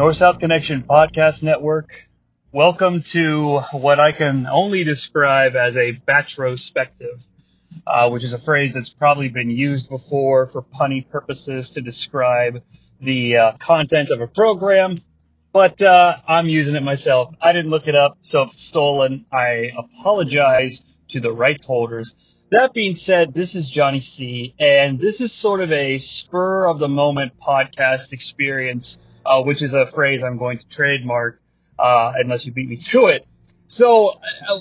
North South Connection Podcast Network. Welcome to what I can only describe as a batrospective, uh, which is a phrase that's probably been used before for punny purposes to describe the uh, content of a program, but uh, I'm using it myself. I didn't look it up, so if it's stolen, I apologize to the rights holders. That being said, this is Jonnie Sea, and this is sort of a spur of the moment podcast experience, uh, which is a phrase I'm going to trademark uh, unless you beat me to it. So, uh,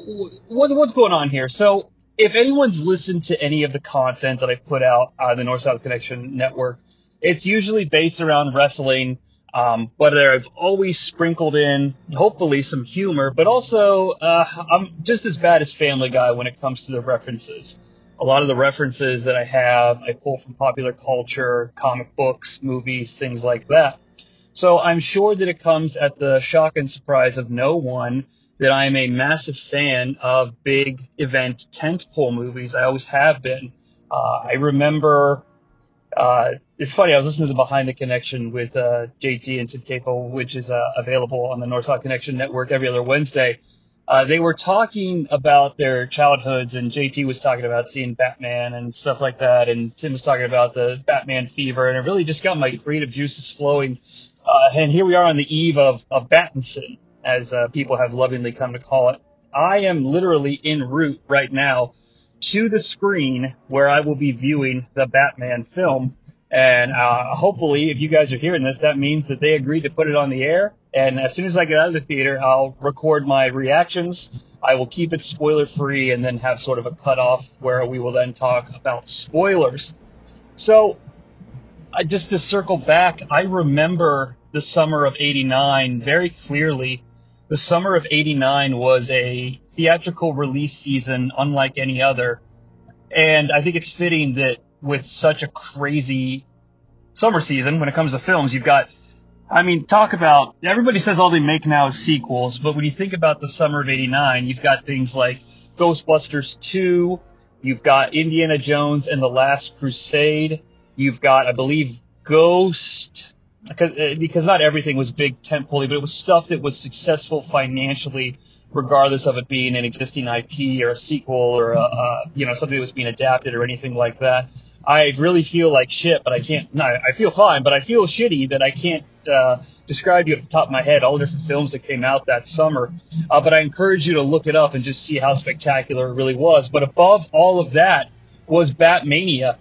what, what's going on here? So, if anyone's listened to any of the content that I put out on the North South Connection Network, it's usually based around wrestling, um, but I've always sprinkled in, hopefully, some humor, but also uh, I'm just as bad as Family Guy when it comes to the references. A lot of the references that I have, I pull from popular culture, comic books, movies, things like that. So I'm sure that it comes at the shock and surprise of no one that I'm a massive fan of big event tentpole movies. I always have been. Uh, I remember uh, it's funny. I was listening to Behind the Connection with uh, JT and Tim Capo, which is uh, available on the North South Connection Network every other Wednesday. Uh, they were talking about their childhoods, and JT was talking about seeing Batman and stuff like that, and Tim was talking about the Batman fever, and it really just got my creative juices flowing. Uh, and here we are on the eve of, of Battinson, as uh, people have lovingly come to call it. I am literally en route right now to the screen where I will be viewing the Batman film. And uh, hopefully, if you guys are hearing this, that means that they agreed to put it on the air. And as soon as I get out of the theater, I'll record my reactions. I will keep it spoiler free and then have sort of a cutoff where we will then talk about spoilers. So, I, just to circle back, I remember the summer of 89 very clearly the summer of 89 was a theatrical release season unlike any other. And I think it's fitting that with such a crazy summer season when it comes to films, you've got, I mean, talk about, everybody says all they make now is sequels, but when you think about the summer of 89, you've got things like Ghostbusters 2, you've got Indiana Jones and the Last Crusade, you've got, I believe, Ghost, because uh, because not everything was big tentpole, but it was stuff that was successful financially, regardless of it being an existing IP or a sequel or a, a, you know something that was being adapted or anything like that. I really feel like shit, but I can't. No, I feel fine, but I feel shitty that I can't uh, describe you at the top of my head all the different films that came out that summer. Uh, but I encourage you to look it up and just see how spectacular it really was. But above all of that was Batmania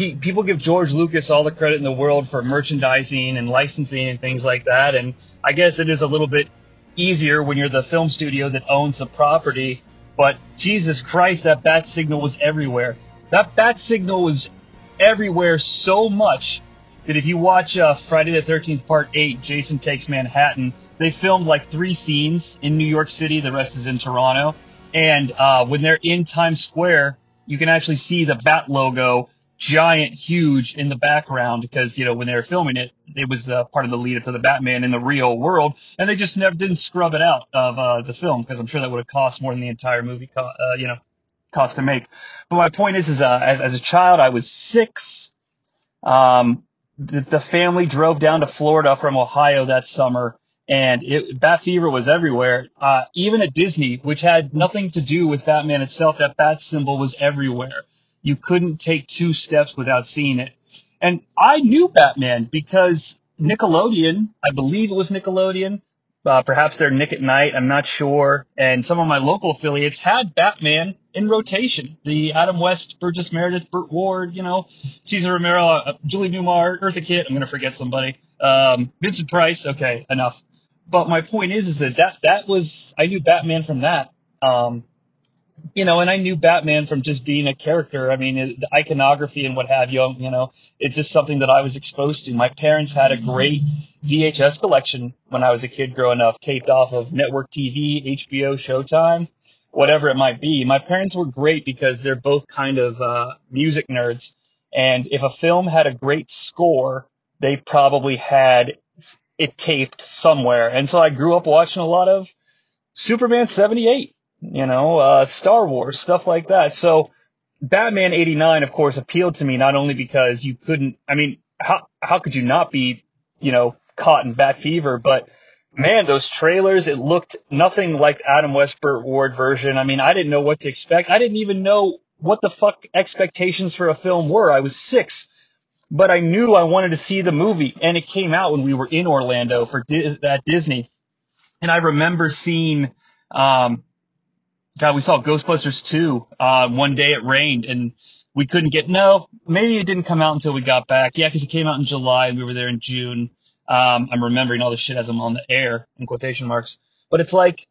pe- people give George Lucas all the credit in the world for merchandising and licensing and things like that. And I guess it is a little bit easier when you're the film studio that owns the property. But Jesus Christ, that bat signal was everywhere. That bat signal was everywhere so much that if you watch uh, Friday the 13th Part 8, Jason Takes Manhattan, they filmed like three scenes in New York City. The rest is in Toronto. And uh, when they're in Times Square, you can actually see the bat logo giant, huge in the background because you know when they were filming it, it was uh, part of the lead up to the Batman in the real world, and they just never didn't scrub it out of uh, the film because I'm sure that would have cost more than the entire movie, co- uh, you know, cost to make. But my point is, is uh, as, as a child, I was six. Um, the, the family drove down to Florida from Ohio that summer. And it, Bat Fever was everywhere, uh, even at Disney, which had nothing to do with Batman itself. That bat symbol was everywhere you couldn't take two steps without seeing it. And I knew Batman because Nickelodeon, I believe it was Nickelodeon, uh, perhaps they're Nick at Night, I'm not sure, and some of my local affiliates had Batman in rotation. The Adam West, Burgess Meredith, Burt Ward, you know, Cesar Romero, uh, Julie Newmar, Eartha Kitt, I'm going to forget somebody, um, Vincent Price, okay, enough. But my point is, is that that, that was, I knew Batman from that. Um, you know, and I knew Batman from just being a character. I mean, the iconography and what have you, you know, it's just something that I was exposed to. My parents had a great VHS collection when I was a kid growing up, taped off of network TV, HBO, Showtime, whatever it might be. My parents were great because they're both kind of uh, music nerds. And if a film had a great score, they probably had it taped somewhere. And so I grew up watching a lot of Superman 78 you know, uh, Star Wars, stuff like that. So Batman 89, of course, appealed to me not only because you couldn't, I mean, how, how could you not be, you know, caught in bat fever, but man, those trailers, it looked nothing like Adam West Burt Ward version. I mean, I didn't know what to expect. I didn't even know what the fuck expectations for a film were. I was six, but I knew I wanted to see the movie and it came out when we were in Orlando for Dis- at Disney. And I remember seeing, um, God, we saw Ghostbusters 2, uh, one day it rained and we couldn't get, no, maybe it didn't come out until we got back. Yeah, cause it came out in July and we were there in June. Um, I'm remembering all this shit as I'm on the air in quotation marks, but it's like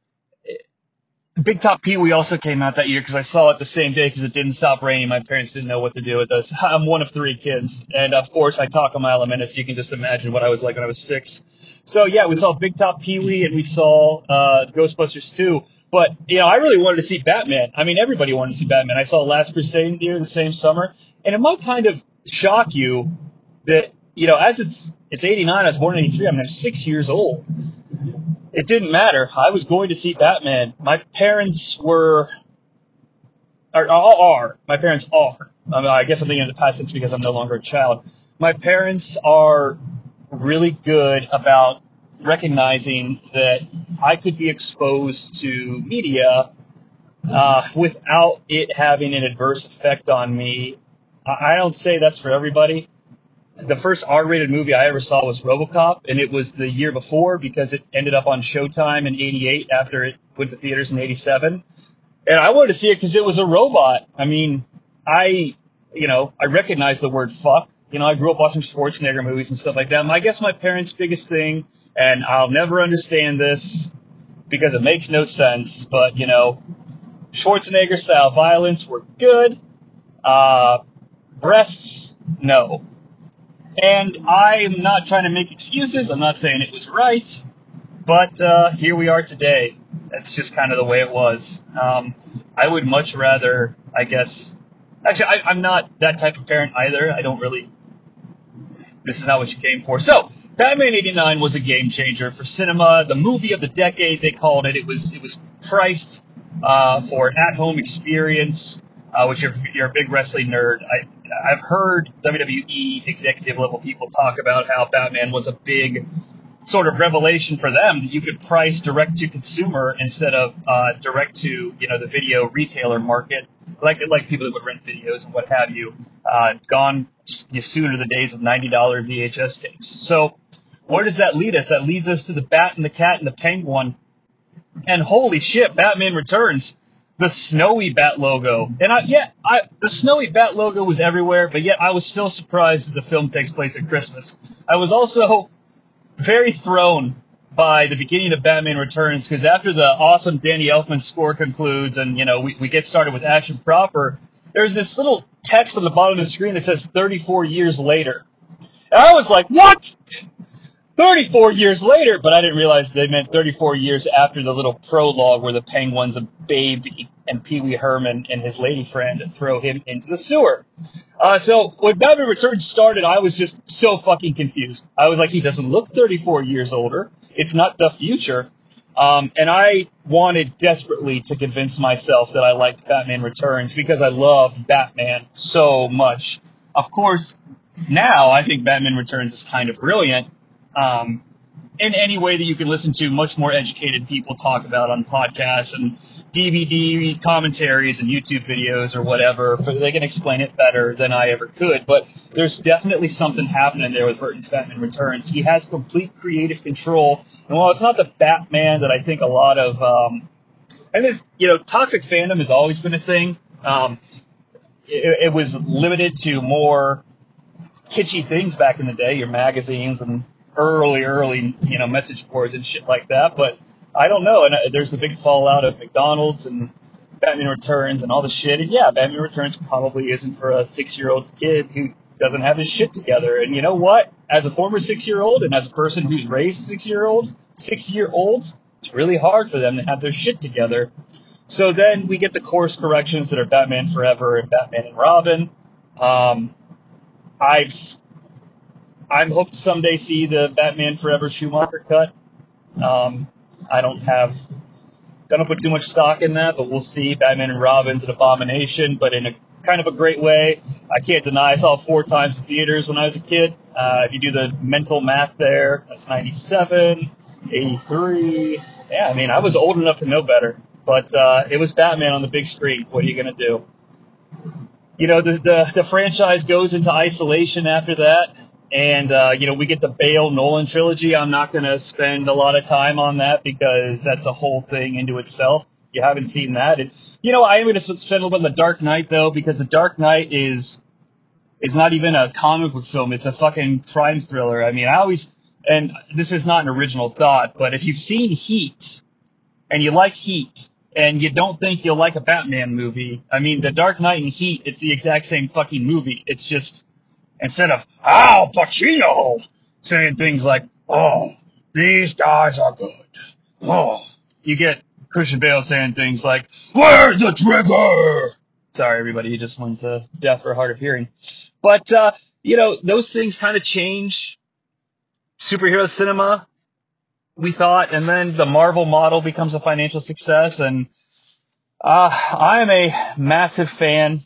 Big Top Pee Wee also came out that year because I saw it the same day because it didn't stop raining. My parents didn't know what to do with us. I'm one of three kids, and of course I talk a mile a minute, so you can just imagine what I was like when I was six. So yeah, we saw Big Top Pee Wee and we saw uh, Ghostbusters 2. But you know, I really wanted to see Batman. I mean, everybody wanted to see Batman. I saw Last Crusade here the same summer, and it might kind of shock you that you know, as it's it's 89. I was born in 83. I'm now six years old. It didn't matter. I was going to see Batman. My parents were, or are, are, my parents are. I, mean, I guess I'm thinking in the past tense because I'm no longer a child. My parents are really good about recognizing that I could be exposed to media uh, without it having an adverse effect on me. I don't say that's for everybody the first R-rated movie I ever saw was RoboCop, and it was the year before because it ended up on Showtime in '88 after it went to theaters in '87. And I wanted to see it because it was a robot. I mean, I, you know, I recognize the word fuck. You know, I grew up watching Schwarzenegger movies and stuff like that. I guess my parents' biggest thing, and I'll never understand this because it makes no sense, but you know, Schwarzenegger style violence were good. Uh, breasts, no. And I'm not trying to make excuses. I'm not saying it was right, but uh, here we are today. That's just kind of the way it was. Um, I would much rather, I guess. Actually, I, I'm not that type of parent either. I don't really. This is not what you came for. So, Batman '89 was a game changer for cinema. The movie of the decade, they called it. It was it was priced uh, for an at-home experience. Uh, which you're, you're a big wrestling nerd. I, I've heard WWE executive level people talk about how Batman was a big sort of revelation for them that you could price direct to consumer instead of uh, direct to you know the video retailer market, like like people that would rent videos and what have you. Uh, gone sooner the days of ninety dollar VHS tapes. So where does that lead us? That leads us to the Bat and the Cat and the Penguin. And holy shit, Batman Returns the snowy bat logo. And I, yeah, I, the snowy bat logo was everywhere, but yet I was still surprised that the film takes place at Christmas. I was also very thrown by the beginning of Batman Returns because after the awesome Danny Elfman score concludes and, you know, we, we get started with action proper, there's this little text on the bottom of the screen that says 34 years later. And I was like, what? 34 years later, but I didn't realize they meant 34 years after the little prologue where the penguin's a baby and Pee Wee Herman and his lady friend throw him into the sewer. Uh, so when Batman Returns started, I was just so fucking confused. I was like, he doesn't look 34 years older. It's not the future. Um, and I wanted desperately to convince myself that I liked Batman Returns because I loved Batman so much. Of course, now I think Batman Returns is kind of brilliant um, in any way that you can listen to much more educated people talk about on podcasts and DVD commentaries and YouTube videos or whatever. They can explain it better than I ever could. But there's definitely something happening there with Burton's Batman Returns. He has complete creative control. And while it's not the Batman that I think a lot of, um, and this, you know, toxic fandom has always been a thing. Um, it, it was limited to more kitschy things back in the day, your magazines and early, early, you know, message boards and shit like that. But I don't know. And uh, there's a big fallout of McDonald's and Batman Returns and all the shit. And yeah, Batman Returns probably isn't for a six year old kid who doesn't have his shit together. And you know what? As a former six year old and as a person who's raised six year old, six year olds, it's really hard for them to have their shit together. So then we get the course corrections that are Batman Forever and Batman and Robin. Um, I've I'm hoped to someday see the Batman Forever Schumacher cut. Um, I don't have, don't put too much stock in that, but we'll see. Batman and Robin's an abomination, but in a kind of a great way. I can't deny I saw it four times in theaters when I was a kid. Uh, if you do the mental math there, that's 97, 83. Yeah, I mean, I was old enough to know better, but uh, it was Batman on the big screen. What are you gonna do? You know, the the, the franchise goes into isolation after that. And, uh, you know, we get the Bale Nolan trilogy. I'm not going to spend a lot of time on that because that's a whole thing into itself. If you haven't seen that. It, you know, I am going to spend a little bit on The Dark Knight though because The Dark Knight is, is not even a comic book film. It's a fucking crime thriller. I mean, I always, and this is not an original thought, but if you've seen Heat and you like Heat and you don't think you'll like a Batman movie, I mean, The Dark Knight and Heat, it's the exact same fucking movie. It's just, instead of Al Pacino saying things like, "Oh, these guys are good," oh, you get Christian Bale saying things like, "Where's the trigger?" Sorry, everybody, he just went to deaf or hard of hearing. But uh, you know, those things kind of change superhero cinema. We thought, and then the Marvel model becomes a financial success, and uh, I am a massive fan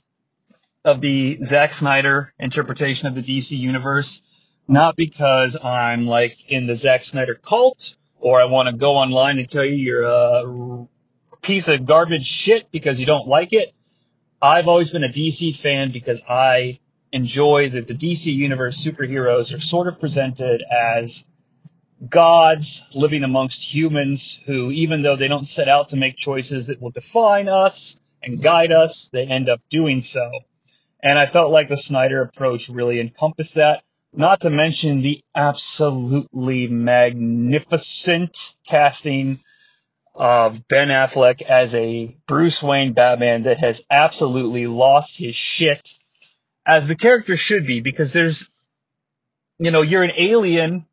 of the Zack Snyder interpretation of the DC universe, not because I'm like in the Zack Snyder cult or I want to go online and tell you you're a piece of garbage shit because you don't like it. I've always been a DC fan because I enjoy that the DC universe superheroes are sort of presented as gods living amongst humans who, even though they don't set out to make choices that will define us and guide us, they end up doing so. And I felt like the Snyder approach really encompassed that. Not to mention the absolutely magnificent casting of Ben Affleck as a Bruce Wayne Batman that has absolutely lost his shit as the character should be because there's, you know, you're an alien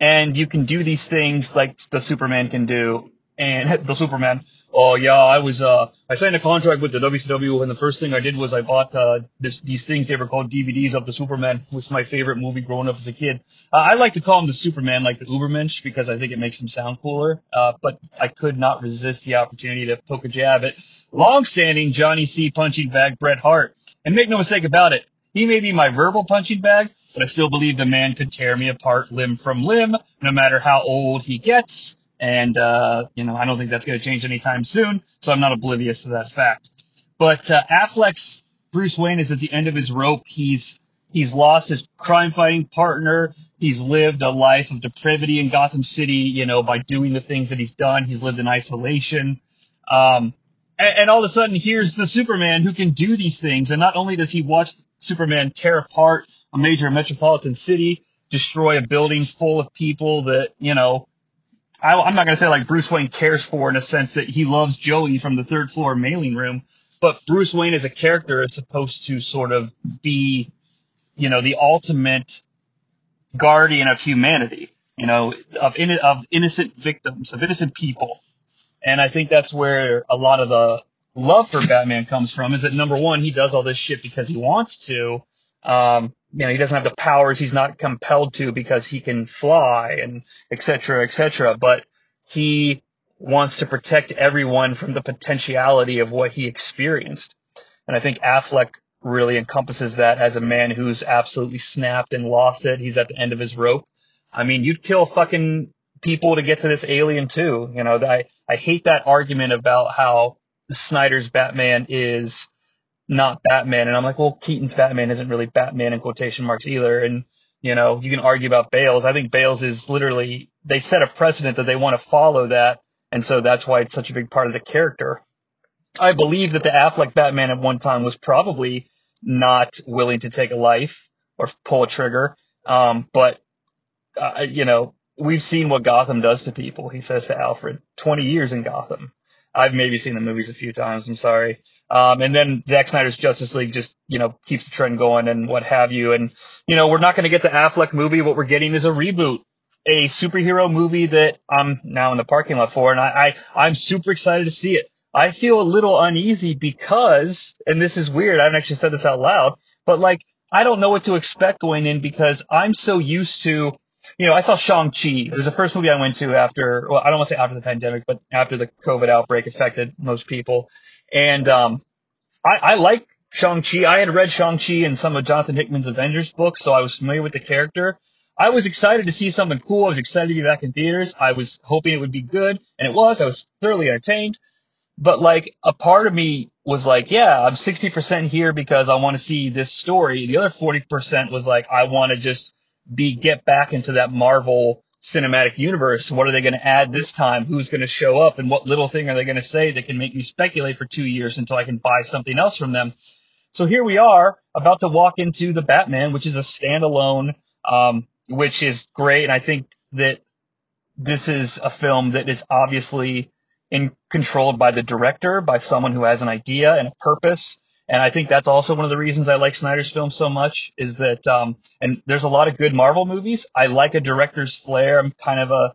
and you can do these things like the Superman can do and the Superman oh yeah, I was uh I signed a contract with the WCW and the first thing I did was I bought uh this these things they were called DVDs of the Superman, which was my favorite movie growing up as a kid. Uh, I like to call him the Superman like the Ubermensch because I think it makes him sound cooler. Uh, but I could not resist the opportunity to poke a jab at long-standing Jonnie Sea punching bag Bret Hart. And make no mistake about it, he may be my verbal punching bag, but I still believe the man could tear me apart limb from limb, no matter how old he gets and, uh, you know, I don't think that's going to change anytime soon. So I'm not oblivious to that fact. But, uh, Affleck's Bruce Wayne is at the end of his rope. He's, he's lost his crime fighting partner. He's lived a life of depravity in Gotham City, you know, by doing the things that he's done. He's lived in isolation. Um, and, and all of a sudden here's the Superman who can do these things. And not only does he watch Superman tear apart a major metropolitan city, destroy a building full of people that, you know, I, am not going to say like Bruce Wayne cares for in a sense that he loves Joey from the third floor mailing room, but Bruce Wayne as a character is supposed to sort of be, you know, the ultimate guardian of humanity, you know, of in, of innocent victims, of innocent people. And I think that's where a lot of the love for Batman comes from is that number one, he does all this shit because he wants to. Um, you know, he doesn't have the powers. He's not compelled to because he can fly and et cetera, et cetera. But he wants to protect everyone from the potentiality of what he experienced. And I think Affleck really encompasses that as a man who's absolutely snapped and lost it. He's at the end of his rope. I mean, you'd kill fucking people to get to this alien too. You know, I, I hate that argument about how Snyder's Batman is not Batman. And I'm like, well, Keaton's Batman isn't really Batman in quotation marks either. And, you know, you can argue about Bales. I think Bales is literally, they set a precedent that they want to follow that. And so that's why it's such a big part of the character. I believe that the Affleck Batman at one time was probably not willing to take a life or pull a trigger. Um, but, uh, you know, we've seen what Gotham does to people. He says to Alfred, 20 years in Gotham. I've maybe seen the movies a few times. I'm sorry. Um, and then Zack Snyder's Justice League just, you know, keeps the trend going and what have you. And, you know, we're not going to get the Affleck movie. What we're getting is a reboot, a superhero movie that I'm now in the parking lot for. And I, I I'm super excited to see it. I feel a little uneasy because, and this is weird. I haven't actually said this out loud, but like, I don't know what to expect going in because I'm so used to, you know, I saw Shang-Chi. It was the first movie I went to after, well, I don't want to say after the pandemic, but after the COVID outbreak affected most people. And um, I, I like Shang-Chi. I had read Shang-Chi and some of Jonathan Hickman's Avengers books, so I was familiar with the character. I was excited to see something cool. I was excited to be back in theaters. I was hoping it would be good, and it was. I was thoroughly entertained. But like a part of me was like, yeah, I'm 60% here because I want to see this story. The other 40% was like, I want to just be, get back into that Marvel cinematic universe. What are they going to add this time? Who's going to show up? And what little thing are they going to say that can make me speculate for two years until I can buy something else from them? So here we are about to walk into the Batman, which is a standalone, um, which is great. And I think that this is a film that is obviously in controlled by the director, by someone who has an idea and a purpose. And I think that's also one of the reasons I like Snyder's film so much is that, um, and there's a lot of good Marvel movies. I like a director's flair. I'm kind of a,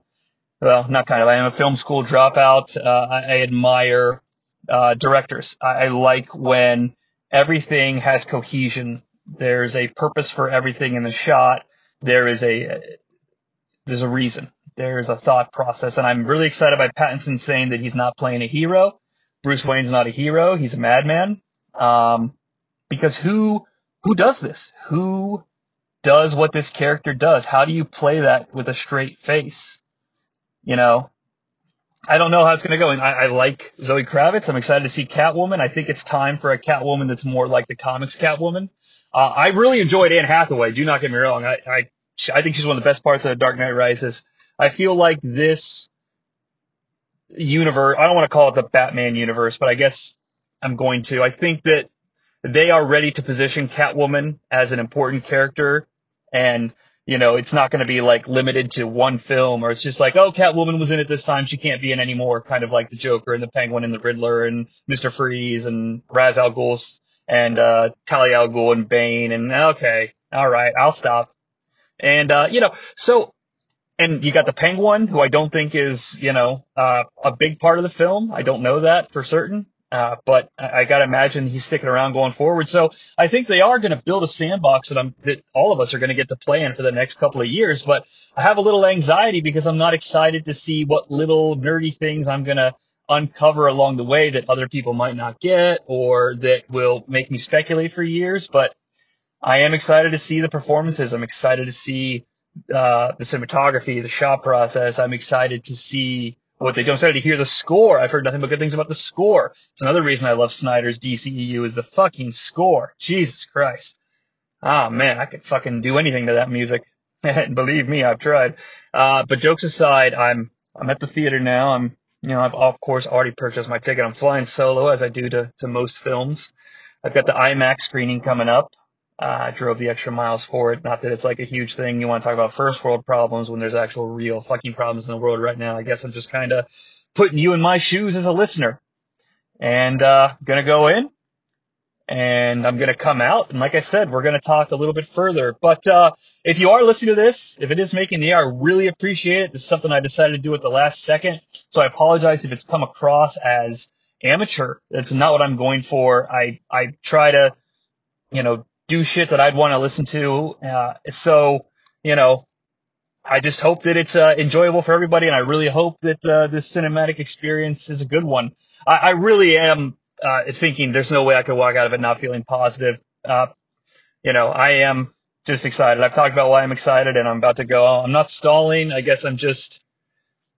well, not kind of, I am a film school dropout. Uh, I, I admire, uh, directors. I, I like when everything has cohesion. There's a purpose for everything in the shot. There is a, there's a reason. There's a thought process. And I'm really excited by Pattinson saying that he's not playing a hero. Bruce Wayne's not a hero. He's a madman. Um, because who, who does this? Who does what this character does? How do you play that with a straight face? You know, I don't know how it's going to go. And I, I like Zoe Kravitz. I'm excited to see Catwoman. I think it's time for a Catwoman that's more like the comics Catwoman. Uh, I really enjoyed Anne Hathaway. Do not get me wrong. I, I, I think she's one of the best parts of Dark Knight Rises. I feel like this universe, I don't want to call it the Batman universe, but I guess I'm going to. I think that they are ready to position Catwoman as an important character and you know, it's not going to be like limited to one film or it's just like, oh, Catwoman was in it this time. She can't be in anymore. Kind of like the Joker and the Penguin and the Riddler and Mr. Freeze and Ra's al Ghul and, uh, Talia al Ghul and Bane. And okay, all right, I'll stop. And, uh, you know, so and you got the penguin, who I don't think is, you know, uh, a big part of the film. I don't know that for certain. Uh, but I, I gotta imagine he's sticking around going forward. So I think they are going to build a sandbox that I'm, that all of us are going to get to play in for the next couple of years. But I have a little anxiety because I'm not excited to see what little nerdy things I'm going to uncover along the way that other people might not get or that will make me speculate for years. But I am excited to see the performances. I'm excited to see uh, the cinematography, the shot process. I'm excited to see what they do. I'm excited to hear the score. I've heard nothing but good things about the score. It's another reason I love Snyder's DCEU is the fucking score. Jesus Christ. Oh man, I could fucking do anything to that music. Believe me, I've tried. Uh, but jokes aside, I'm, I'm at the theater now. I'm, you know, I've of course already purchased my ticket. I'm flying solo as I do to, to most films. I've got the IMAX screening coming up. Uh, drove the extra miles for it. Not that it's like a huge thing. You want to talk about first world problems when there's actual real fucking problems in the world right now. I guess I'm just kind of putting you in my shoes as a listener. And, uh, gonna go in and I'm gonna come out. And like I said, we're gonna talk a little bit further. But, uh, if you are listening to this, if it is making the air, I really appreciate it. This is something I decided to do at the last second. So I apologize if it's come across as amateur. That's not what I'm going for. I, I try to, you know, do shit that I'd want to listen to. Uh, so, you know, I just hope that it's uh, enjoyable for everybody, and I really hope that uh, this cinematic experience is a good one. I, I really am uh, thinking there's no way I could walk out of it not feeling positive. Uh, you know, I am just excited. I've talked about why I'm excited, and I'm about to go. I'm not stalling. I guess I'm just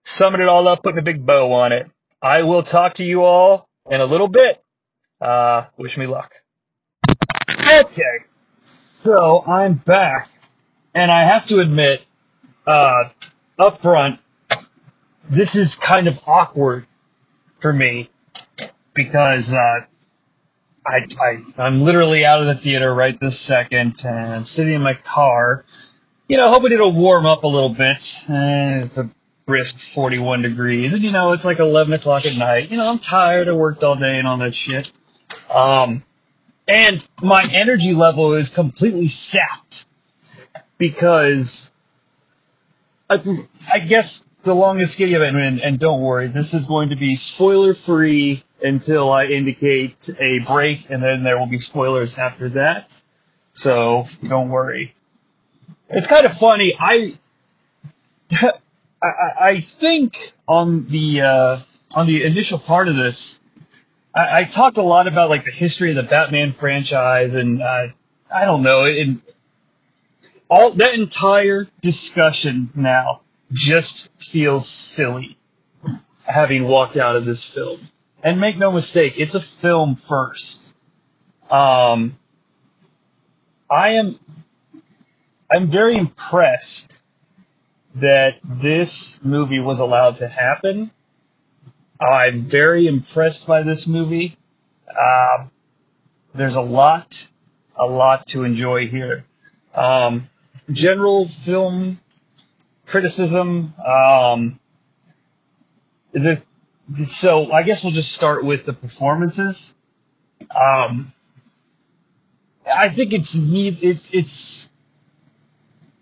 summing it all up, putting a big bow on it. I will talk to you all in a little bit. Uh, wish me luck. Okay. So I'm back, and I have to admit, uh, up front, this is kind of awkward for me because uh, I, I I'm literally out of the theater right this second, and I'm sitting in my car, you know, hoping it'll warm up a little bit. It's a brisk 41 degrees, and you know, it's like 11 o'clock at night. You know, I'm tired. I worked all day and all that shit. Um, and my energy level is completely sapped because I, I guess the longest of it, and, and don't worry, this is going to be spoiler free until I indicate a break, and then there will be spoilers after that. So don't worry. It's kind of funny. I I, I think on the uh, on the initial part of this, I, I talked a lot about like the history of the Batman franchise, and uh, I don't know, and all that entire discussion now just feels silly. Having walked out of this film, and make no mistake, it's a film first. Um, I am, I'm very impressed that this movie was allowed to happen. I'm very impressed by this movie. Uh, there's a lot, a lot to enjoy here. Um, general film criticism. Um, the so I guess we'll just start with the performances. Um, I think it's it, it's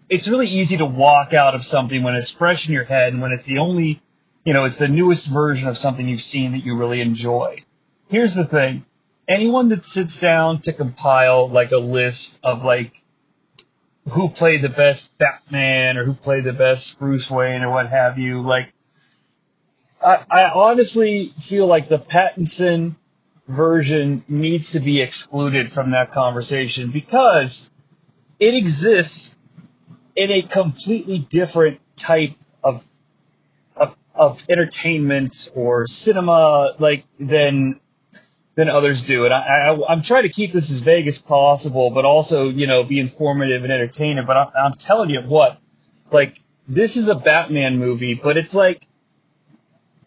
it's really easy to walk out of something when it's fresh in your head and when it's the only, you know, it's the newest version of something you've seen that you really enjoy. Here's the thing. Anyone that sits down to compile like a list of like who played the best Batman or who played the best Bruce Wayne or what have you, like I, I honestly feel like the Pattinson version needs to be excluded from that conversation because it exists in a completely different type of of, entertainment or cinema like than than others do. And I, I, am trying to keep this as vague as possible, but also, you know, be informative and entertaining. But I, I'm telling you what, like, this is a Batman movie, but it's like,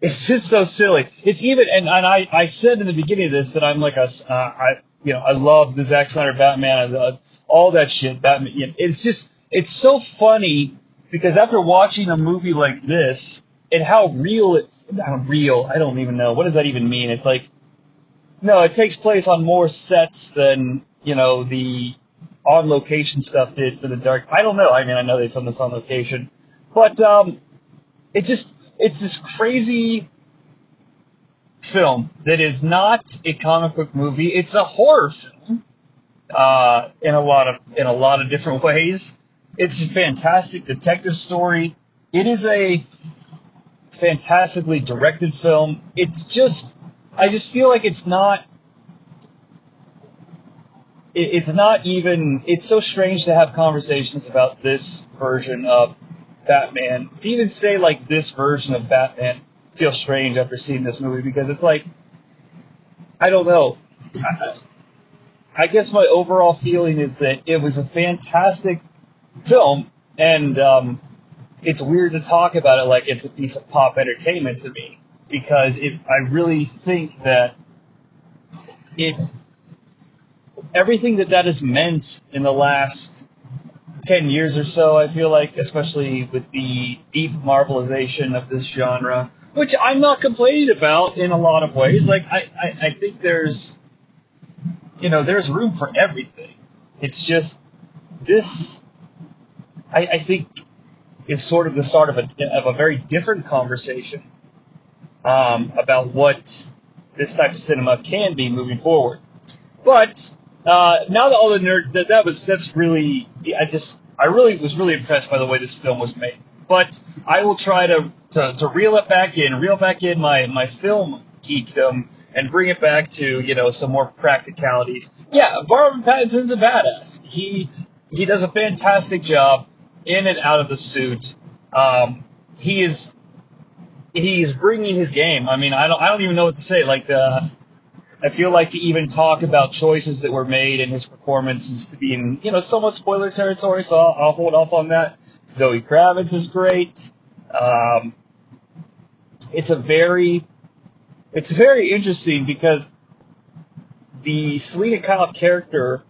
it's just so silly. It's even, and, and I, I said in the beginning of this that I'm like a, uh, I, you know, I love the Zack Snyder Batman, I all that shit. Batman, you know, it's just, it's so funny because after watching a movie like this and how real it, not real, I don't even know, what does that even mean? It's like, no, it takes place on more sets than, you know, the on location stuff did for the Dark. I don't know. I mean, I know they filmed this on location, but, um, it just, it's this crazy film that is not a comic book movie. It's a horror film, uh, in a lot of, in a lot of different ways. It's a fantastic detective story. It is a fantastically directed film. It's just, I just feel like it's not, it's not even, it's so strange to have conversations about this version of Batman. To even say like this version of Batman feels strange after seeing this movie because it's like, I don't know. I, I guess my overall feeling is that it was a fantastic film, and um, it's weird to talk about it like it's a piece of pop entertainment to me because it, I really think that it everything that that has meant in the last 10 years or so, I feel like, especially with the deep marvelization of this genre, which I'm not complaining about in a lot of ways. Like, I, I, I think there's, you know, there's room for everything. It's just, this, I, I think, is sort of the start of a, of a very different conversation um, about what this type of cinema can be moving forward. But uh, now that all the nerd that that was that's really I just I really was really impressed by the way this film was made. But I will try to to, to reel it back in, reel back in my my film geekdom, and bring it back to you know some more practicalities. Yeah, Robert Pattinson's a badass. He he does a fantastic job in and out of the suit. Um, he is he's bringing his game. I mean, I don't I don't even know what to say. Like the uh, I feel like to even talk about choices that were made in his performances to be in, you know, somewhat spoiler territory, so I'll, I'll hold off on that. Zoe Kravitz is great. Um, it's a very, it's very interesting because the Selina Kyle character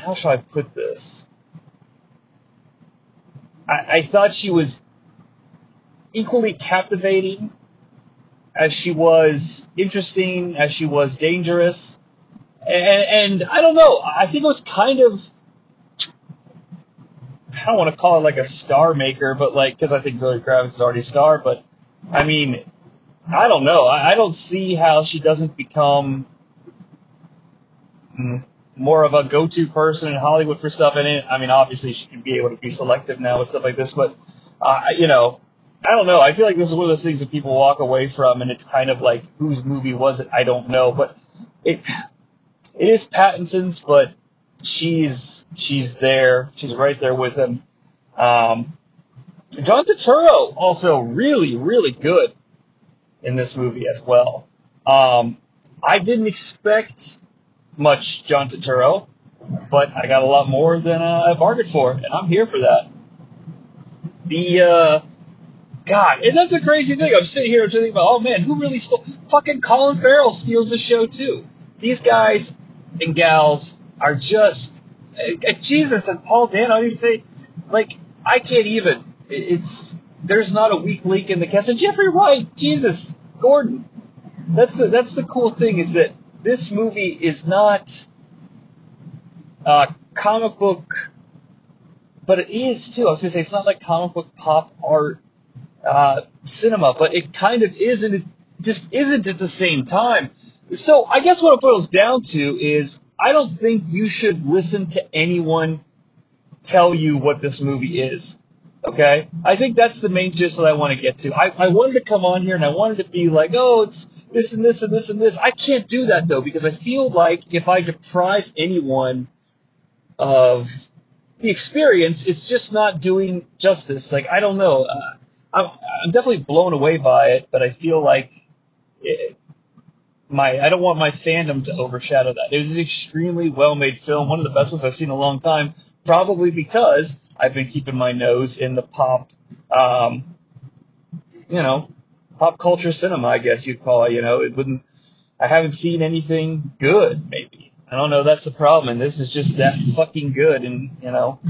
how shall I put this? I, I thought she was equally captivating as she was interesting, as she was dangerous. And, and I don't know, I think it was kind of, I don't want to call it like a star maker, but like, because I think Zoe Kravitz is already a star, but I mean, I don't know. I, I don't see how she doesn't become hmm, more of a go-to person in Hollywood for stuff. And I mean, obviously she can be able to be selective now with stuff like this, but uh, you know, I don't know. I feel like this is one of those things that people walk away from, and it's kind of like whose movie was it? I don't know, but it it is Pattinson's, but she's she's there. She's right there with him. Um, John Turturro also really really good in this movie as well. Um, I didn't expect much John Turturro, but I got a lot more than uh, I bargained for, and I'm here for that. The uh, God, and that's a crazy thing. I'm sitting here thinking about, oh man, who really stole? Fucking Colin Farrell steals the show too. These guys and gals are just uh, Jesus and Paul Dano. I even say, like, I can't even. It's there's not a weak link in the cast. And Jeffrey Wright, Jesus, Gordon. That's the that's the cool thing is that this movie is not uh, comic book, but it is too. I was gonna say it's not like comic book pop art uh, cinema, but it kind of is, and it just isn't at the same time. So I guess what it boils down to is I don't think you should listen to anyone tell you what this movie is. Okay? I think that's the main gist that I want to get to. I, I wanted to come on here and I wanted to be like, oh, it's this and this and this and this. I can't do that though because I feel like if I deprive anyone of the experience, it's just not doing justice. Like, I don't know. Uh, I'm, I'm definitely blown away by it, but I feel like it, my I don't want my fandom to overshadow that. It was an extremely well made film, one of the best ones I've seen in a long time. Probably because I've been keeping my nose in the pop, um, you know, pop culture cinema. I guess you'd call it. You know, it wouldn't. I haven't seen anything good. Maybe I don't know. That's the problem. And this is just that fucking good. And you know,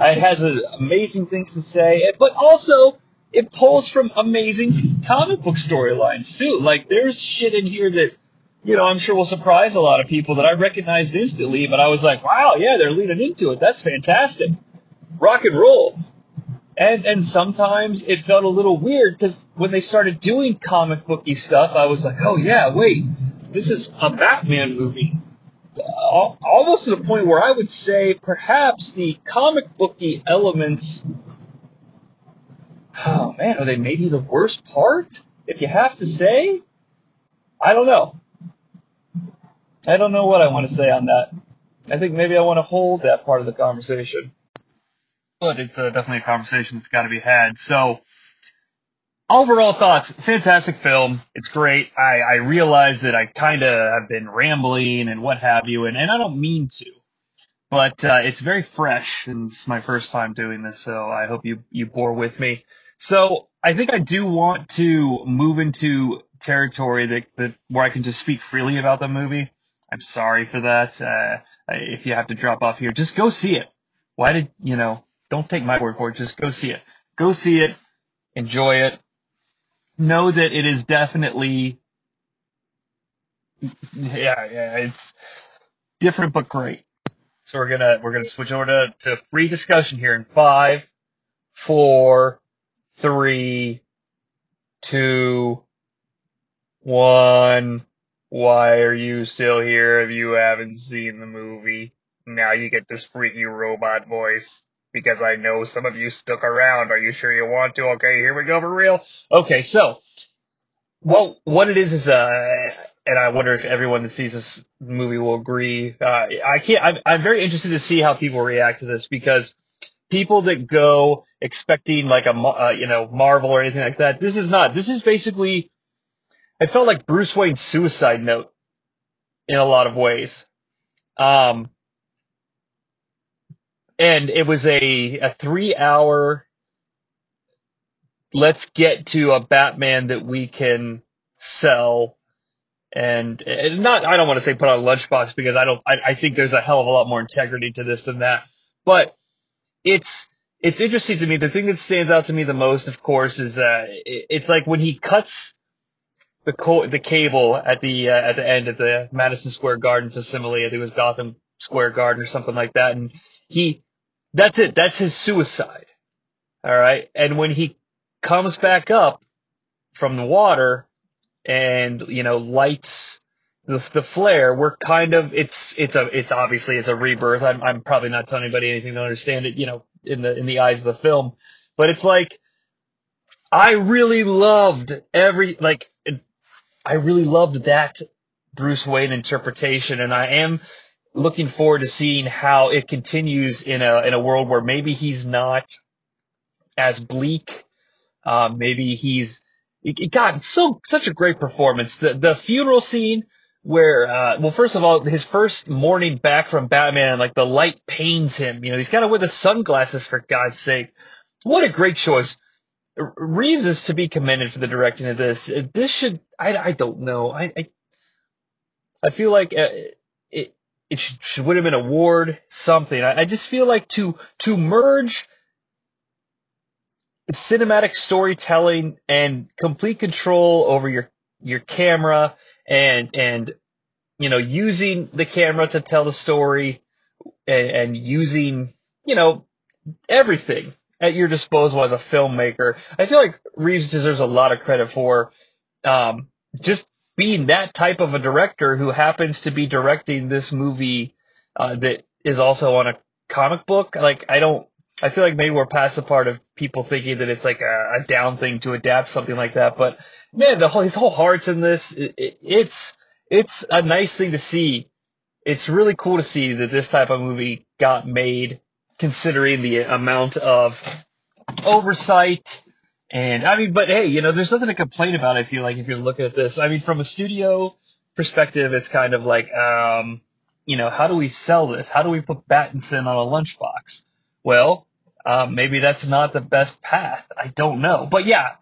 it has a, amazing things to say, but also it pulls from amazing comic book storylines too. Like there's shit in here that you know I'm sure will surprise a lot of people that I recognized instantly, but I was like, wow, yeah, they're leading into it. That's fantastic. Rock and roll. And and sometimes it felt a little weird because when they started doing comic booky stuff, I was like, oh yeah, wait, this is a Batman movie. Almost to the point where I would say perhaps the comic booky elements oh man, are they maybe the worst part? If you have to say, I don't know. I don't know what I want to say on that. I think maybe I want to hold that part of the conversation. But it's uh, definitely a conversation that's got to be had. So, overall thoughts, fantastic film. It's great. I, I realize that I kind of have been rambling and what have you, and, and I don't mean to. But uh, it's very fresh, and it's my first time doing this, so I hope you, you bore with me. So I think I do want to move into territory that, that where I can just speak freely about the movie. I'm sorry for that. Uh, if you have to drop off here, just go see it. Why did you know? Don't take my word for it. Just go see it. Go see it. Enjoy it. Know that it is definitely, yeah, yeah, it's different but great. So we're gonna we're gonna switch over to, to free discussion here in five, four, three, two, one. Why are you still here if you haven't seen the movie? Now you get this freaky robot voice because I know some of you stuck around. Are you sure you want to? Okay, here we go for real. Okay, so well, what it is is uh, and I wonder if everyone that sees this movie will agree. Uh, I can't. I'm, I'm very interested to see how people react to this because people that go expecting like a uh, you know Marvel or anything like that. This is not. This is basically. It felt like Bruce Wayne's Suicide Note in a lot of ways. Um, and it was a a three hour. Let's get to a Batman that we can sell and, and not I don't want to say put on a lunchbox because I don't I, I think there's a hell of a lot more integrity to this than that. But it's it's interesting to me. The thing that stands out to me the most, of course, is that it's like when he cuts the co- the cable at the uh, at the end of the Madison Square Garden facility. I think it was Gotham Square Garden or something like that. And he, that's it. That's his suicide. All right. And when he comes back up from the water and you know lights the the flare, we're kind of it's it's a it's obviously it's a rebirth. I'm I'm probably not telling anybody anything to understand it, you know, in the in the eyes of the film, but it's like I really loved every like I really loved that Bruce Wayne interpretation, and I am looking forward to seeing how it continues in a in a world where maybe he's not as bleak. Um, maybe he's got so such a great performance. The the funeral scene where uh, well first of all his first morning back from Batman like the light pains him. You know he's got to wear the sunglasses for God's sake. What a great choice. Reeves is to be commended for the directing of this. This should I, I don't know I I, I feel like uh, it should, should win him an award something. I, I just feel like to to merge cinematic storytelling and complete control over your your camera and and you know using the camera to tell the story and, and using you know everything at your disposal as a filmmaker. I feel like Reeves deserves a lot of credit for um, just being that type of a director who happens to be directing this movie uh, that is also on a comic book. Like I don't I feel like maybe we're past the part of people thinking that it's like a, a down thing to adapt something like that. But man, the whole, his whole heart's in this. It, it, it's, it's a nice thing to see. It's really cool to see that this type of movie got made considering the amount of oversight. And I mean, but hey, you know, there's nothing to complain about. I feel like if you're looking at this, I mean, from a studio perspective, it's kind of like, um, you know, how do we sell this? How do we put Battinson on a lunchbox? Well, um, maybe that's not the best path. I don't know. But yeah,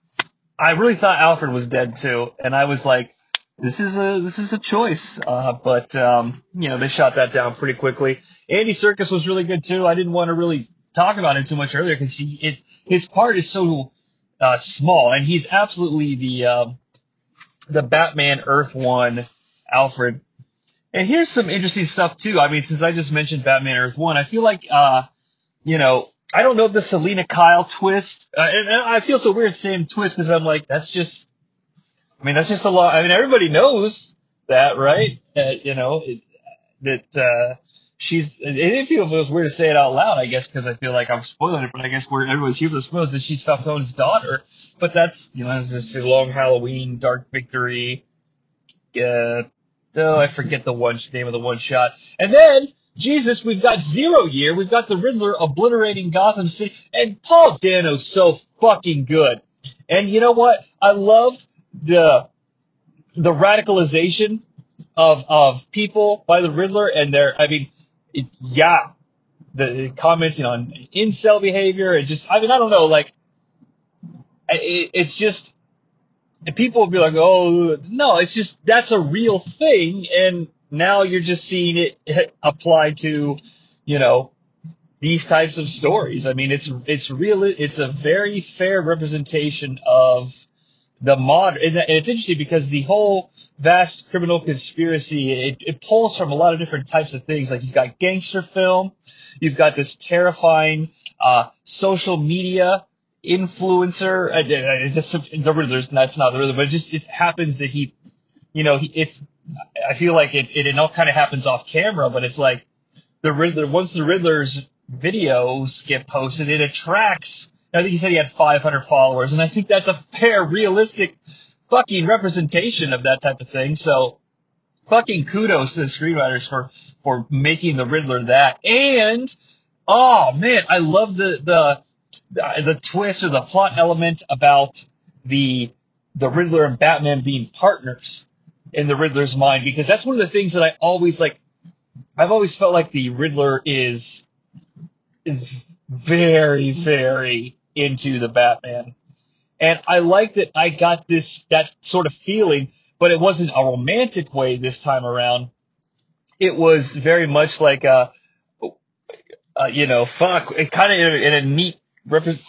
I really thought Alfred was dead too, and I was like, this is a this is a choice. Uh, but um, you know, they shot that down pretty quickly. Andy Serkis was really good too. I didn't want to really talk about him too much earlier because he it's his part is so uh, small, and he's absolutely the um, the Batman Earth One Alfred. And here's some interesting stuff too. I mean, since I just mentioned Batman Earth One, I feel like uh, you know I don't know if the Selina Kyle twist, uh, and, and, I feel so weird saying twist because I'm like, that's just, I mean, that's just a lot. I mean, everybody knows that, right? Uh, you know, it, that uh, she's. It did feel a feels weird to say it out loud, I guess, because I feel like I'm spoiling it. But I guess where everyone's here to spoils that she's Falcone's daughter. But that's, you know, it's just a long Halloween, Dark Victory. Uh, oh, I forget the one name of the one shot, and then Jesus, we've got Zero Year, we've got the Riddler obliterating Gotham City, and Paul Dano's so fucking good. And you know what? I love the the radicalization of of people by the Riddler and their I mean it, yeah the commenting on incel behavior and just I mean I don't know like it, it's just and people will be like oh no it's just that's a real thing and now you're just seeing it apply to, you know, these types of stories. I mean, it's it's real. It's a very fair representation of the modern. And it's interesting because the whole vast criminal conspiracy it, it pulls from a lot of different types of things. Like you've got gangster film, you've got this terrifying uh, social media influencer. The that's not the Riddler, but it just it happens that he, you know, he, it's I feel like it, it, it all kind of happens off camera, but it's like the Riddler, once the Riddler's videos get posted, it attracts, I think he said he had 500 followers, and I think that's a fair, realistic fucking representation of that type of thing. So fucking kudos to the screenwriters for, for making the Riddler that. And, oh man, I love the, the, the, twist or the plot element about the, the Riddler and Batman being partners in the Riddler's mind because that's one of the things that I always like. I've always felt like the Riddler is is very very into the Batman, and I like that I got this that sort of feeling, but it wasn't a romantic way this time around. It was very much like a, uh, you know, fuck, it kind of in, in a neat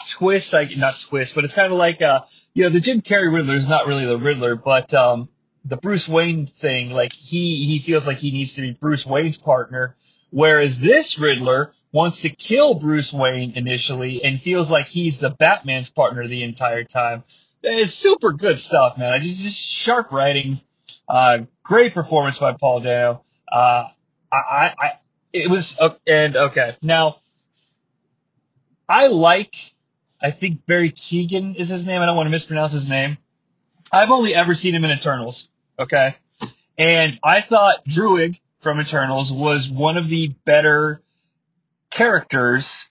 twist, like not twist, but it's kind of like, uh, you know, the Jim Carrey Riddler is not really the Riddler, but um, the Bruce Wayne thing, like he he feels like he needs to be Bruce Wayne's partner, whereas this Riddler wants to kill Bruce Wayne initially and feels like he's the Batman's partner the entire time. It's super good stuff, man. Just, just sharp writing, uh, great performance by Paul Dano. Uh, I, I, it was, uh, and okay, now, I like I think Barry Keoghan is his name. I don't want to mispronounce his name. I've only ever seen him in Eternals. Okay. And I thought Druig from Eternals was one of the better characters.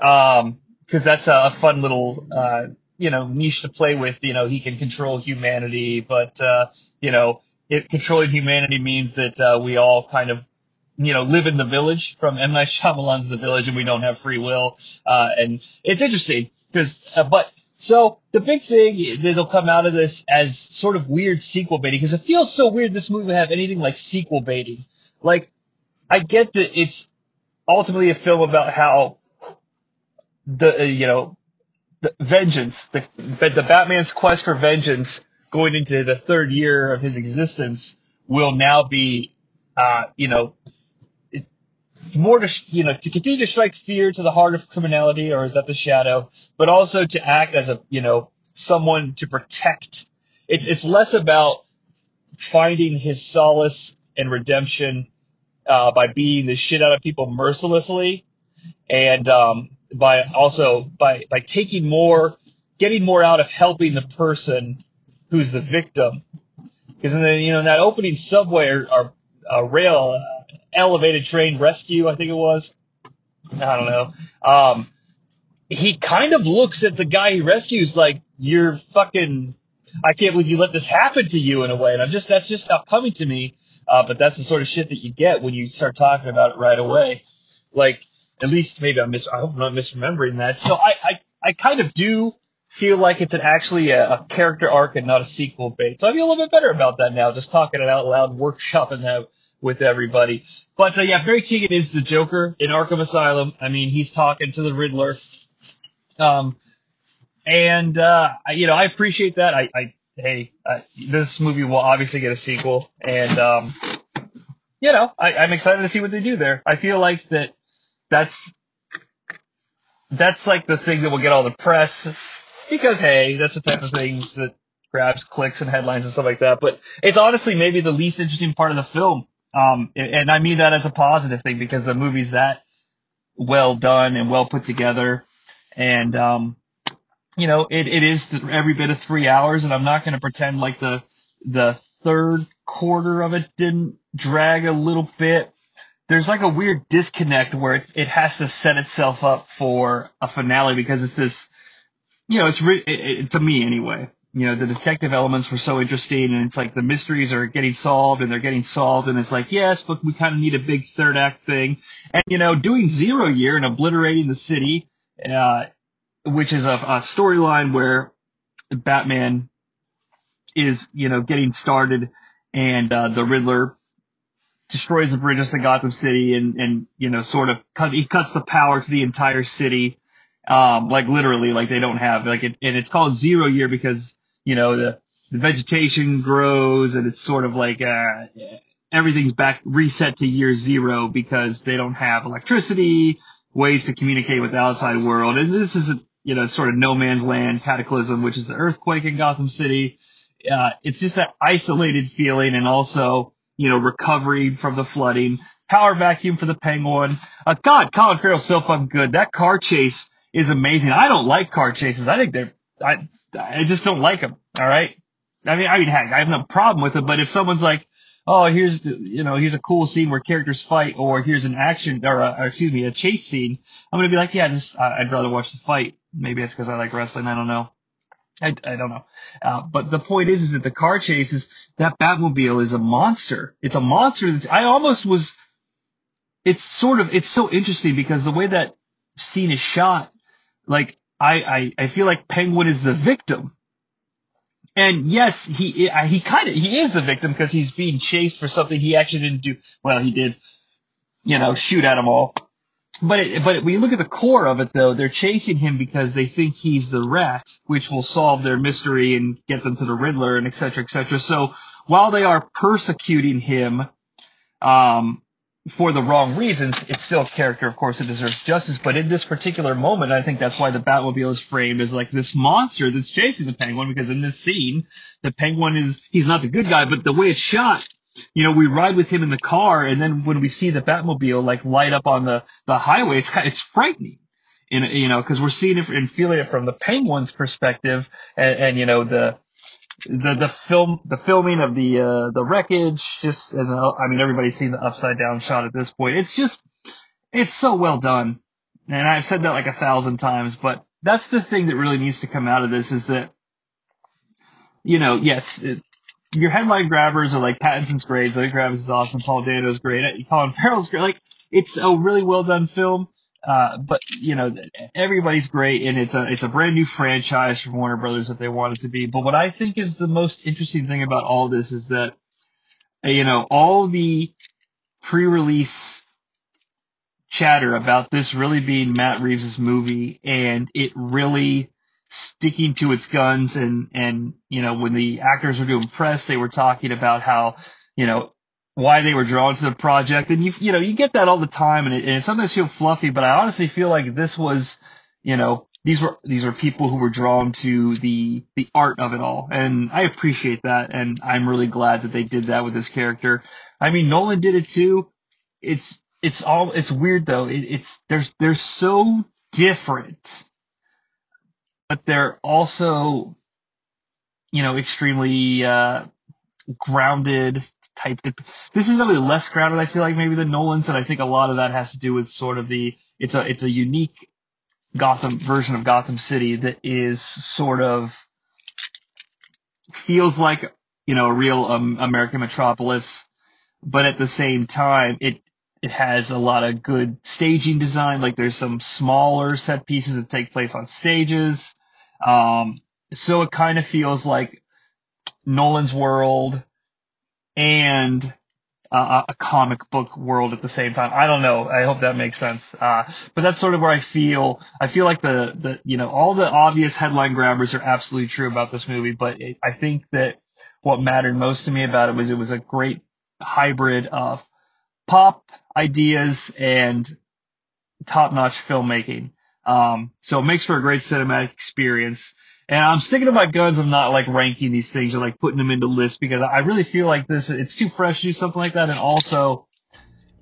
Um, cause that's a fun little, uh, you know, niche to play with. You know, he can control humanity, but, uh, you know, it, controlling humanity means that, uh, we all kind of you know, live in the village from M. Night Shyamalan's The Village and we don't have free will. Uh, and it's interesting because, uh, but so the big thing that'll come out of this as sort of weird sequel baiting because it feels so weird this movie would have anything like sequel baiting. Like, I get that it's ultimately a film about how the, uh, you know, the vengeance, the, the Batman's quest for vengeance going into the third year of his existence will now be, uh, you know, more to you know to continue to strike fear to the heart of criminality, or is that the shadow? But also to act as a you know someone to protect. It's it's less about finding his solace and redemption uh, by beating the shit out of people mercilessly, and um, by also by by taking more, getting more out of helping the person who's the victim. Because in the you know in that opening subway or, or uh, rail elevated train rescue, I think it was. I don't know. Um, he kind of looks at the guy he rescues like you're fucking. I can't believe you let this happen to you in a way, and I'm just that's just not coming to me. Uh, but that's the sort of shit that you get when you start talking about it right away. Like at least maybe I'm mis- I hope I'm not misremembering that. So I I, I kind of do feel like it's an actually a, a character arc and not a sequel bait. So I feel a little bit better about that now, just talking it out loud, workshopping that with everybody. But uh, yeah, Barry Keoghan is the Joker in Arkham Asylum. I mean, he's talking to the Riddler. Um, and uh, I, you know, I appreciate that. I, I hey, uh, this movie will obviously get a sequel, and um, you know, I, I'm excited to see what they do there. I feel like that that's that's like the thing that will get all the press because hey, that's the type of things that grabs clicks and headlines and stuff like that. But it's honestly maybe the least interesting part of the film um, and I mean that as a positive thing because the movie's that well done and well put together. And, um, you know, it, it is every bit of three hours and I'm not going to pretend like the, the third quarter of it didn't drag a little bit. There's like a weird disconnect where it, it has to set itself up for a finale because it's this, you know, it's re- it, it, to me anyway you know, the detective elements were so interesting and it's like the mysteries are getting solved and they're getting solved and it's like, yes, but we kind of need a big third act thing. And, you know, doing zero year and obliterating the city, uh, which is a, a storyline where Batman is, you know, getting started and, uh, the Riddler destroys the bridges to Gotham City and, and, you know, sort of cut, he cuts the power to the entire city. Um, like literally, like they don't have, like it, and it's called zero year because you know, the, the vegetation grows and it's sort of like, uh, everything's back reset to year zero because they don't have electricity, ways to communicate with the outside world. And this is, you know, sort of no man's land cataclysm, which is the earthquake in Gotham City. Uh, it's just that isolated feeling and also, you know, recovery from the flooding, power vacuum for the penguin. Uh, God, Colin Farrell's so fucking good. That car chase is amazing. I don't like car chases. I think they're, I, I just don't like them. All right. I mean, I mean, heck, I have no problem with it, but if someone's like, oh, here's the, you know, here's a cool scene where characters fight, or here's an action, or, a, or excuse me, a chase scene, I'm gonna be like, yeah, just I'd rather watch the fight. Maybe it's because I like wrestling. I don't know. I, I don't know. Uh, but the point is, is that the car chases, that Batmobile is a monster. It's a monster. That's, I almost was, it's sort of, it's so interesting because the way that scene is shot, like, I, I, I feel like Penguin is the victim. And yes, he he kind of he is the victim because he's being chased for something he actually didn't do. Well, he did, you know, shoot at them all. But it, but when you look at the core of it, though, they're chasing him because they think he's the rat, which will solve their mystery and get them to the Riddler and et cetera, et cetera. So while they are persecuting him, um, for the wrong reasons, it's still character, of course, that deserves justice. But in this particular moment, I think that's why the Batmobile is framed as like this monster that's chasing the Penguin. Because in this scene, the Penguin is he's not the good guy, but the way it's shot, you know, we ride with him in the car, and then when we see the Batmobile like light up on the the highway, it's kind, it's frightening. in, you know, because we're seeing it and feeling it from the Penguins' perspective, and, and you know the the the film the filming of the uh, the wreckage. Just and the, I mean everybody's seen the upside down shot at this point. It's just it's so well done, and I've said that like a thousand times, but that's the thing that really needs to come out of this is that you know yes. It, your headline grabbers are like Pattinson's great, Zoe Kravitz is awesome, Paul Dano's great, Colin Farrell's great. Like it's a really well done film. Uh, but you know, everybody's great, and it's a it's a brand new franchise from Warner Brothers that they want it to be. But what I think is the most interesting thing about all this is that, you know, all the pre-release chatter about this really being Matt Reeves' movie, and it really sticking to its guns, and and you know, when the actors were doing press, they were talking about how you know why they were drawn to the project. And you, you know, you get that all the time and it, and it sometimes feel fluffy, but I honestly feel like this was, you know, these were, these are people who were drawn to the, the art of it all. And I appreciate that. And I'm really glad that they did that with this character. I mean, Nolan did it too. It's, it's all, it's weird though. It, it's, there's, they're so different, but they're also, you know, extremely, uh, grounded type. De- this is little less grounded, I feel like maybe than Nolan's, and I think a lot of that has to do with sort of the it's a it's a unique Gotham version of Gotham City that is sort of feels like you know a real um, American metropolis, but at the same time it it has a lot of good staging design. Like there's some smaller set pieces that take place on stages. Um, so it kind of feels like Nolan's world and uh, a comic book world at the same time. I don't know. I hope that makes sense. Uh, but that's sort of where I feel. I feel like the the you know all the obvious headline grabbers are absolutely true about this movie, but it, I think that what mattered most to me about it was it was a great hybrid of pop ideas and top notch filmmaking. Um, so it makes for a great cinematic experience. And I'm sticking to my guns. I'm not like ranking these things or like putting them into lists because I really feel like this, it's too fresh to do something like that. And also,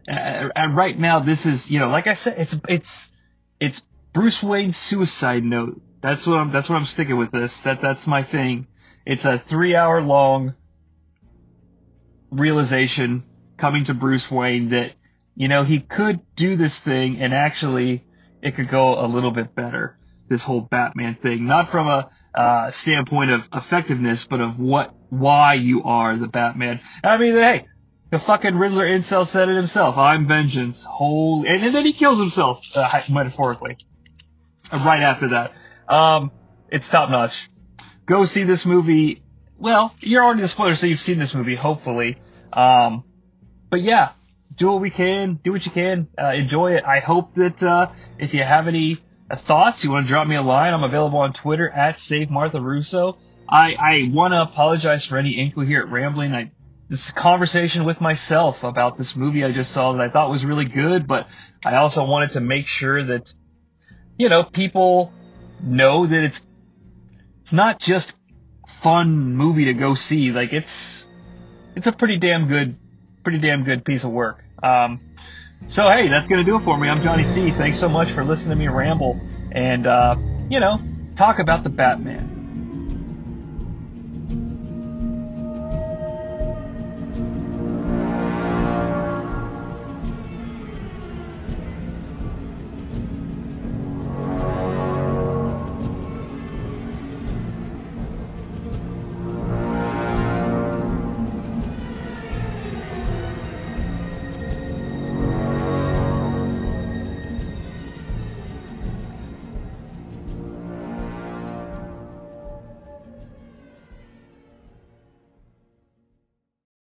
and right now, this is, you know, like I said, it's, it's, it's Bruce Wayne's suicide note. That's what I'm, that's what I'm sticking with this. That, that's my thing. It's a three hour long realization coming to Bruce Wayne that, you know, he could do this thing and actually it could go a little bit better this whole Batman thing, not from a uh, standpoint of effectiveness, but of what why you are the Batman. I mean, hey, the fucking Riddler incel said it himself. I'm vengeance. Holy, and, and then he kills himself uh, metaphorically. Right after that, um, it's top notch. Go see this movie. Well, you're already a spoiler, so you've seen this movie, hopefully. Um, but yeah, do what we can, do what you can, uh, enjoy it. I hope that uh, if you have any thoughts, you want to drop me a line, I'm available on Twitter at Save Martha Russo. I, I want to apologize for any inkle here at rambling. I, this conversation with myself about this movie I just saw that I thought was really good, but I also wanted to make sure that, you know, people know that it's, it's not just fun movie to go see. Like it's, it's a pretty damn good, pretty damn good piece of work. Um, so, hey, that's going to do it for me. I'm Jonnie Sea. Thanks so much for listening to me ramble and, uh, you know, talk about the Batman.